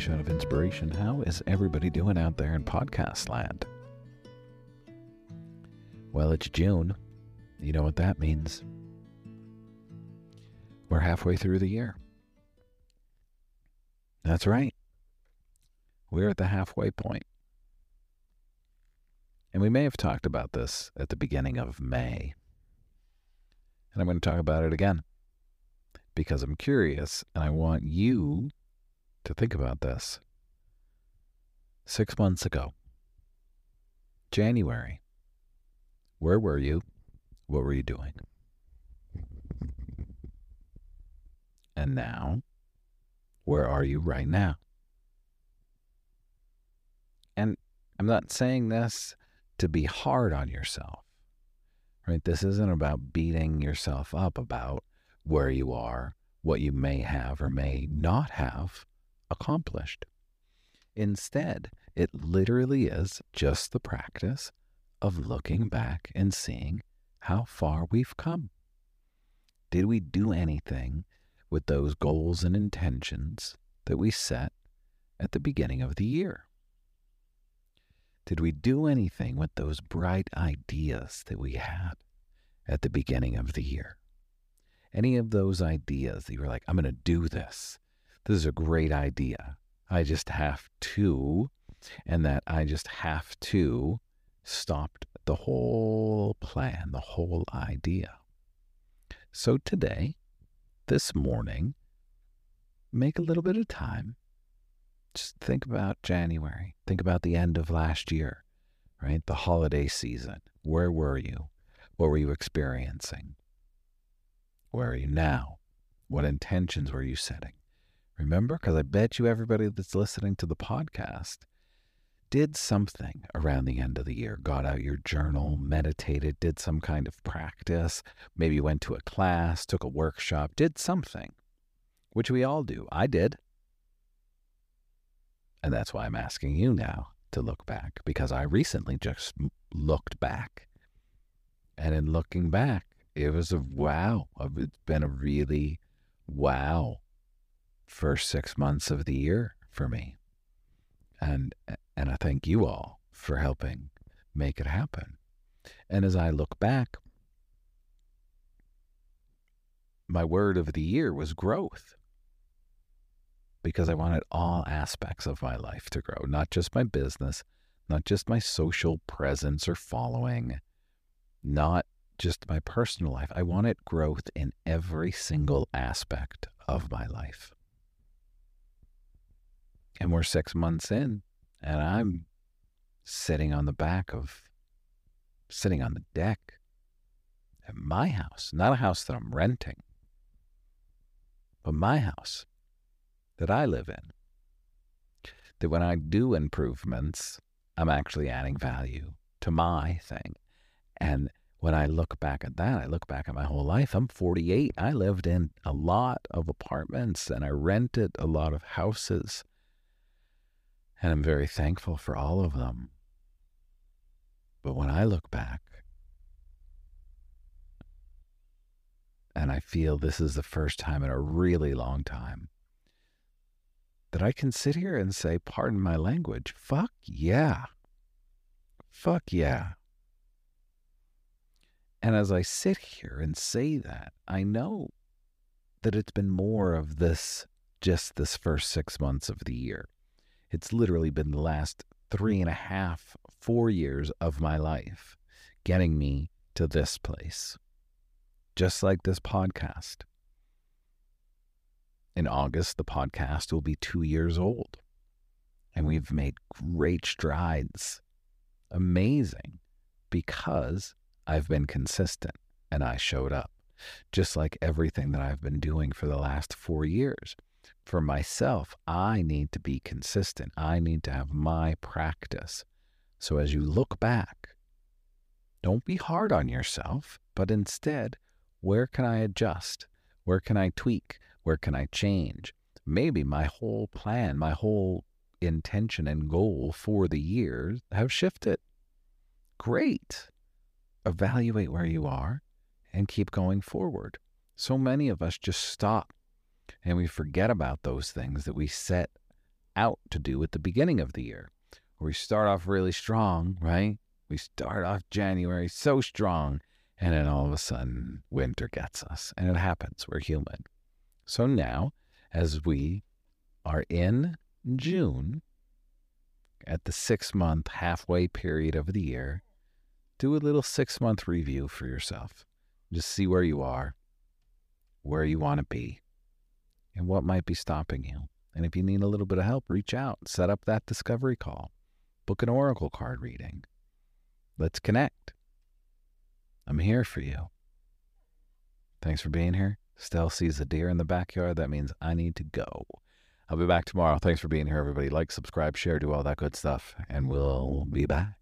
shot of inspiration. How is everybody doing out there in podcast land? Well, it's June. You know what that means. We're halfway through the year. That's right. We're at the halfway point. And we may have talked about this at the beginning of May. And I'm going to talk about it again because I'm curious and I want you to think about this. Six months ago, January, where were you? What were you doing? And now, where are you right now? And I'm not saying this to be hard on yourself, right? This isn't about beating yourself up about where you are, what you may have or may not have accomplished. Instead, it literally is just the practice of looking back and seeing how far we've come. Did we do anything with those goals and intentions that we set at the beginning of the year? Did we do anything with those bright ideas that we had at the beginning of the year? Any of those ideas that you were like, I'm going to do this. This is a great idea. I just have to, and that I just have to stopped the whole plan, the whole idea. So today, this morning, make a little bit of time. Just think about January. Think about the end of last year, right? The holiday season. Where were you? What were you experiencing? Where are you now? What intentions were you setting? Remember, because I bet you everybody that's listening to the podcast did something around the end of the year, got out your journal, meditated, did some kind of practice, maybe went to a class, took a workshop, did something, which we all do. I did. And that's why I'm asking you now to look back, because I recently just looked back. And in looking back, it was a wow. It's been a really wow first six months of the year for me. And and I thank you all for helping make it happen. And as I look back, my word of the year was growth because I wanted all aspects of my life to grow, not just my business, not just my social presence or following, not just my personal life. I wanted growth in every single aspect of my life. And we're six months in, and I'm sitting on the back of, sitting on the deck at my house, not a house that I'm renting, but my house that I live in. That when I do improvements, I'm actually adding value to my thing. And when I look back at that, I look back at my whole life. I'm 48. I lived in a lot of apartments and I rented a lot of houses. And I'm very thankful for all of them. But when I look back, and I feel this is the first time in a really long time that I can sit here and say, pardon my language, fuck yeah. Fuck yeah. And as I sit here and say that, I know that it's been more of this just this first six months of the year. It's literally been the last three and a half, four years of my life getting me to this place. Just like this podcast. In August, the podcast will be two years old. And we've made great strides. Amazing. Because I've been consistent and I showed up. Just like everything that I've been doing for the last four years for myself, I need to be consistent. I need to have my practice. So as you look back, don't be hard on yourself, but instead, where can I adjust? Where can I tweak? Where can I change? Maybe my whole plan, my whole intention and goal for the year have shifted. Great. Evaluate where you are and keep going forward. So many of us just stop and we forget about those things that we set out to do at the beginning of the year. We start off really strong, right? We start off January so strong, and then all of a sudden winter gets us, and it happens. We're human. So now, as we are in June, at the six month halfway period of the year, do a little six month review for yourself. Just see where you are, where you want to be, and what might be stopping you. And if you need a little bit of help, reach out, set up that discovery call, book an oracle card reading. Let's connect. I'm here for you. Thanks for being here. Stell sees a deer in the backyard. That means I need to go. I'll be back tomorrow. Thanks for being here, everybody. Like, subscribe, share, do all that good stuff, and we'll be back.